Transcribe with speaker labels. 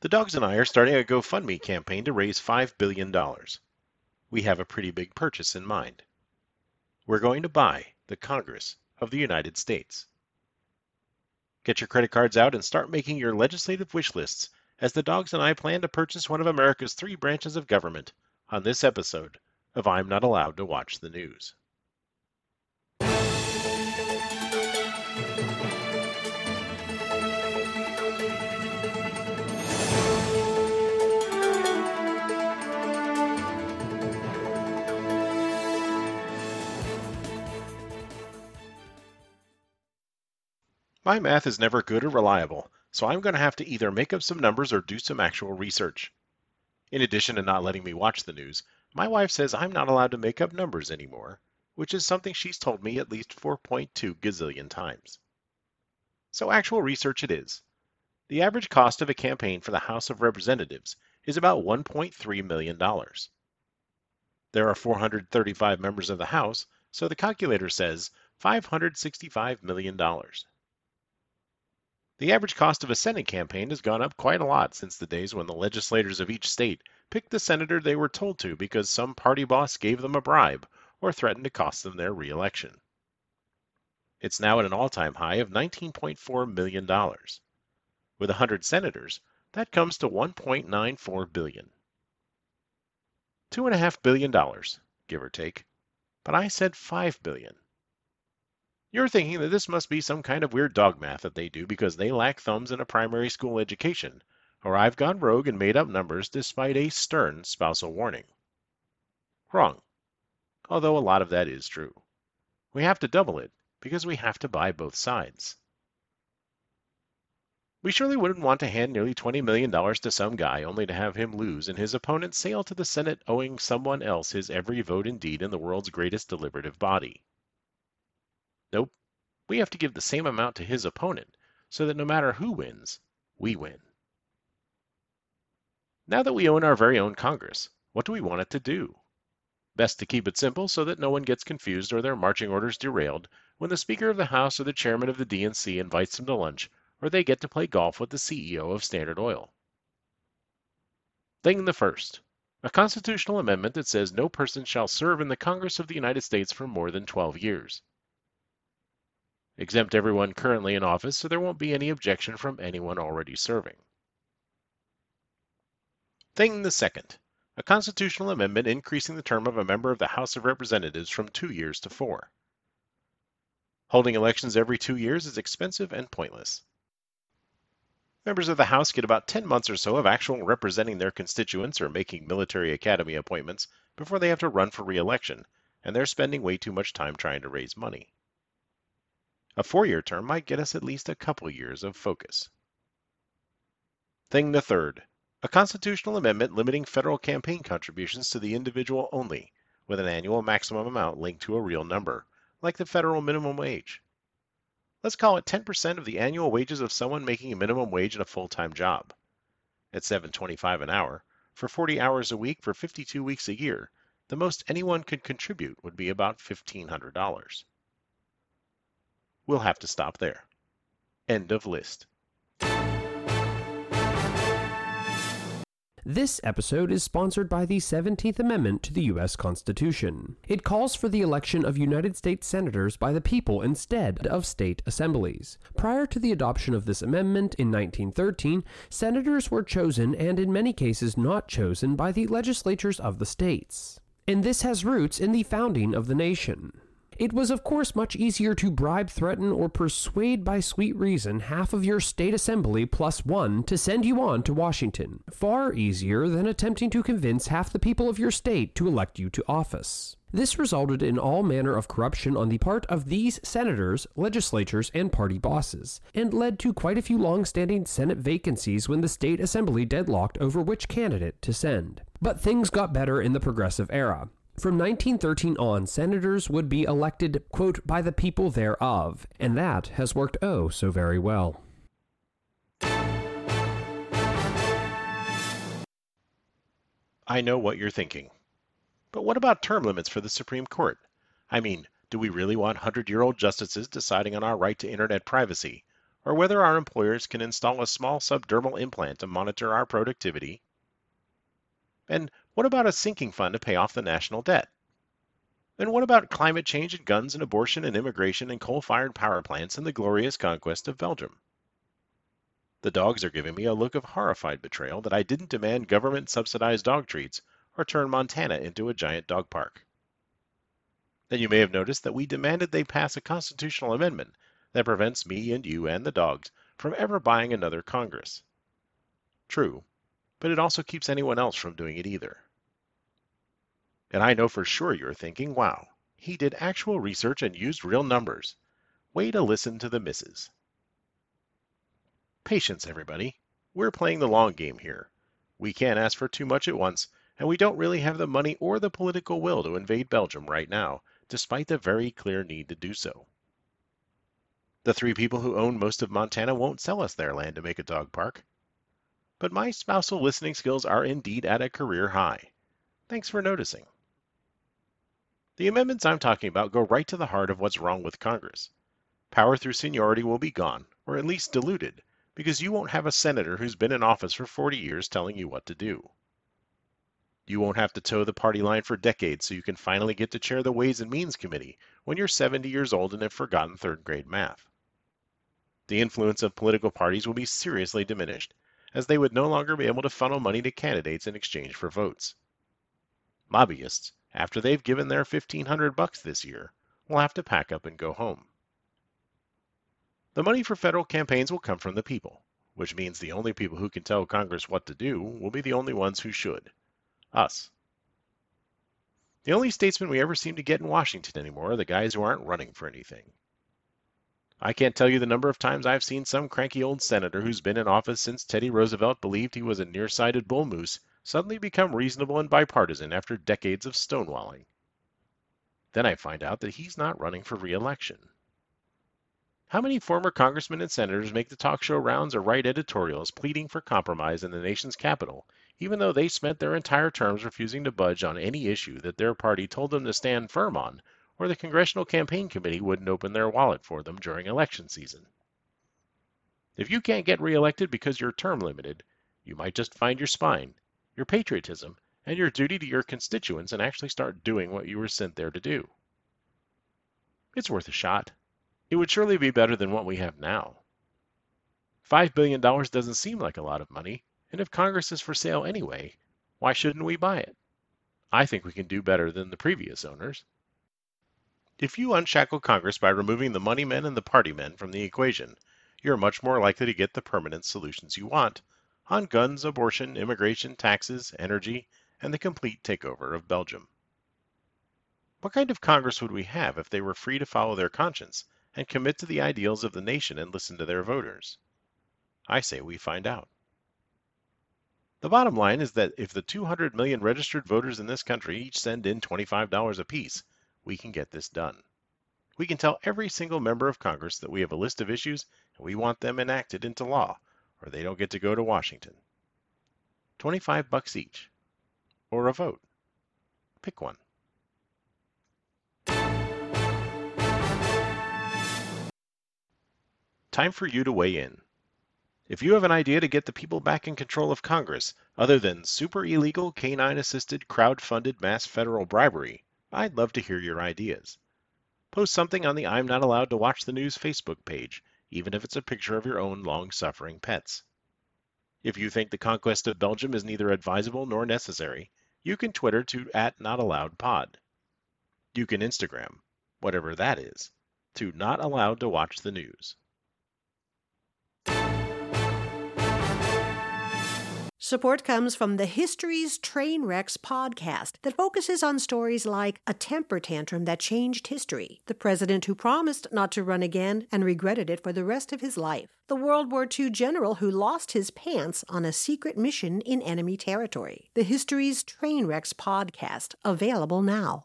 Speaker 1: The dogs and I are starting a GoFundMe campaign to raise $5 billion. We have a pretty big purchase in mind. We're going to buy the Congress of the United States. Get your credit cards out and start making your legislative wish lists as the dogs and I plan to purchase one of America's three branches of government on this episode of I'm Not Allowed to Watch the News. My math is never good or reliable, so I'm going to have to either make up some numbers or do some actual research. In addition to not letting me watch the news, my wife says I'm not allowed to make up numbers anymore, which is something she's told me at least 4.2 gazillion times. So actual research it is. The average cost of a campaign for the House of Representatives is about $1.3 million. There are 435 members of the House, so the calculator says $565 million. The average cost of a Senate campaign has gone up quite a lot since the days when the legislators of each state picked the senator they were told to because some party boss gave them a bribe or threatened to cost them their reelection. It's now at an all time high of $19.4 million. With 100 senators, that comes to 1.94 billion. $2.5 billion, give or take. But I said $5 billion. You're thinking that this must be some kind of weird dog math that they do because they lack thumbs and a primary school education, or I've gone rogue and made up numbers despite a stern spousal warning. Wrong. Although a lot of that is true. We have to double it because we have to buy both sides. We surely wouldn't want to hand nearly $20 million to some guy only to have him lose and his opponent sail to the Senate owing someone else his every vote and deed in the world's greatest deliberative body. Nope. We have to give the same amount to his opponent so that no matter who wins, we win. Now that we own our very own Congress, what do we want it to do? Best to keep it simple so that no one gets confused or their marching orders derailed when the Speaker of the House or the Chairman of the DNC invites them to lunch or they get to play golf with the CEO of Standard Oil. Thing the first a constitutional amendment that says no person shall serve in the Congress of the United States for more than 12 years exempt everyone currently in office so there won't be any objection from anyone already serving. Thing the second, a constitutional amendment increasing the term of a member of the House of Representatives from two years to four. Holding elections every two years is expensive and pointless. Members of the House get about 10 months or so of actual representing their constituents or making military academy appointments before they have to run for re-election, and they're spending way too much time trying to raise money. A four-year term might get us at least a couple years of focus. Thing the third, a constitutional amendment limiting federal campaign contributions to the individual only, with an annual maximum amount linked to a real number, like the federal minimum wage. Let's call it 10% of the annual wages of someone making a minimum wage in a full-time job. At 7.25 an hour, for 40 hours a week for 52 weeks a year, the most anyone could contribute would be about $1,500. We'll have to stop there. End of list.
Speaker 2: This episode is sponsored by the 17th Amendment to the U.S. Constitution. It calls for the election of United States Senators by the people instead of state assemblies. Prior to the adoption of this amendment in 1913, senators were chosen and in many cases not chosen by the legislatures of the states. And this has roots in the founding of the nation. It was, of course, much easier to bribe, threaten, or persuade by sweet reason half of your state assembly plus one to send you on to Washington. Far easier than attempting to convince half the people of your state to elect you to office. This resulted in all manner of corruption on the part of these senators, legislatures, and party bosses, and led to quite a few long standing Senate vacancies when the state assembly deadlocked over which candidate to send. But things got better in the progressive era. From 1913 on, senators would be elected, quote, by the people thereof, and that has worked oh so very well.
Speaker 1: I know what you're thinking. But what about term limits for the Supreme Court? I mean, do we really want 100 year old justices deciding on our right to internet privacy? or whether our employers can install a small subdermal implant to monitor our productivity. And what about a sinking fund to pay off the national debt? And what about climate change and guns and abortion and immigration and coal fired power plants and the glorious conquest of Belgium? The dogs are giving me a look of horrified betrayal that I didn't demand government subsidized dog treats or turn Montana into a giant dog park. Then you may have noticed that we demanded they pass a constitutional amendment that prevents me and you and the dogs from ever buying another Congress. True, but it also keeps anyone else from doing it either. And I know for sure you're thinking, wow, he did actual research and used real numbers. Way to listen to the missus. Patience, everybody. We're playing the long game here. We can't ask for too much at once, and we don't really have the money or the political will to invade Belgium right now, despite the very clear need to do so. The three people who own most of Montana won't sell us their land to make a dog park. But my spousal listening skills are indeed at a career high. Thanks for noticing. The amendments I'm talking about go right to the heart of what's wrong with Congress. Power through seniority will be gone, or at least diluted, because you won't have a senator who's been in office for 40 years telling you what to do. You won't have to toe the party line for decades so you can finally get to chair the Ways and Means Committee when you're 70 years old and have forgotten third grade math. The influence of political parties will be seriously diminished, as they would no longer be able to funnel money to candidates in exchange for votes. Lobbyists after they've given their 1500 bucks this year, will have to pack up and go home. The money for federal campaigns will come from the people, which means the only people who can tell Congress what to do will be the only ones who should us. The only statesmen we ever seem to get in Washington anymore are the guys who aren't running for anything. I can't tell you the number of times I've seen some cranky old senator who's been in office since Teddy Roosevelt believed he was a nearsighted bull moose suddenly become reasonable and bipartisan after decades of stonewalling. Then I find out that he's not running for re-election. How many former congressmen and senators make the talk show rounds or write editorials pleading for compromise in the nation's capital, even though they spent their entire terms refusing to budge on any issue that their party told them to stand firm on, or the Congressional Campaign Committee wouldn't open their wallet for them during election season? If you can't get reelected because you're term limited, you might just find your spine your patriotism, and your duty to your constituents and actually start doing what you were sent there to do. It's worth a shot. It would surely be better than what we have now. $5 billion doesn't seem like a lot of money, and if Congress is for sale anyway, why shouldn't we buy it? I think we can do better than the previous owners. If you unshackle Congress by removing the money men and the party men from the equation, you're much more likely to get the permanent solutions you want on guns, abortion, immigration, taxes, energy, and the complete takeover of Belgium. What kind of Congress would we have if they were free to follow their conscience and commit to the ideals of the nation and listen to their voters? I say we find out. The bottom line is that if the 200 million registered voters in this country each send in $25 apiece, we can get this done. We can tell every single member of Congress that we have a list of issues and we want them enacted into law or they don't get to go to Washington. 25 bucks each. Or a vote. Pick one. Time for you to weigh in. If you have an idea to get the people back in control of Congress, other than super illegal canine assisted crowd funded mass federal bribery, I'd love to hear your ideas. Post something on the I'm Not Allowed to Watch the News Facebook page even if it's a picture of your own long suffering pets. If you think the conquest of Belgium is neither advisable nor necessary, you can Twitter to at NotAllowedPod. You can Instagram, whatever that is, to Not Allowed to Watch the News.
Speaker 3: Support comes from the History's Train Wrecks podcast that focuses on stories like a temper tantrum that changed history, the president who promised not to run again and regretted it for the rest of his life, the World War II general who lost his pants on a secret mission in enemy territory. The History's Train Wrecks podcast, available now.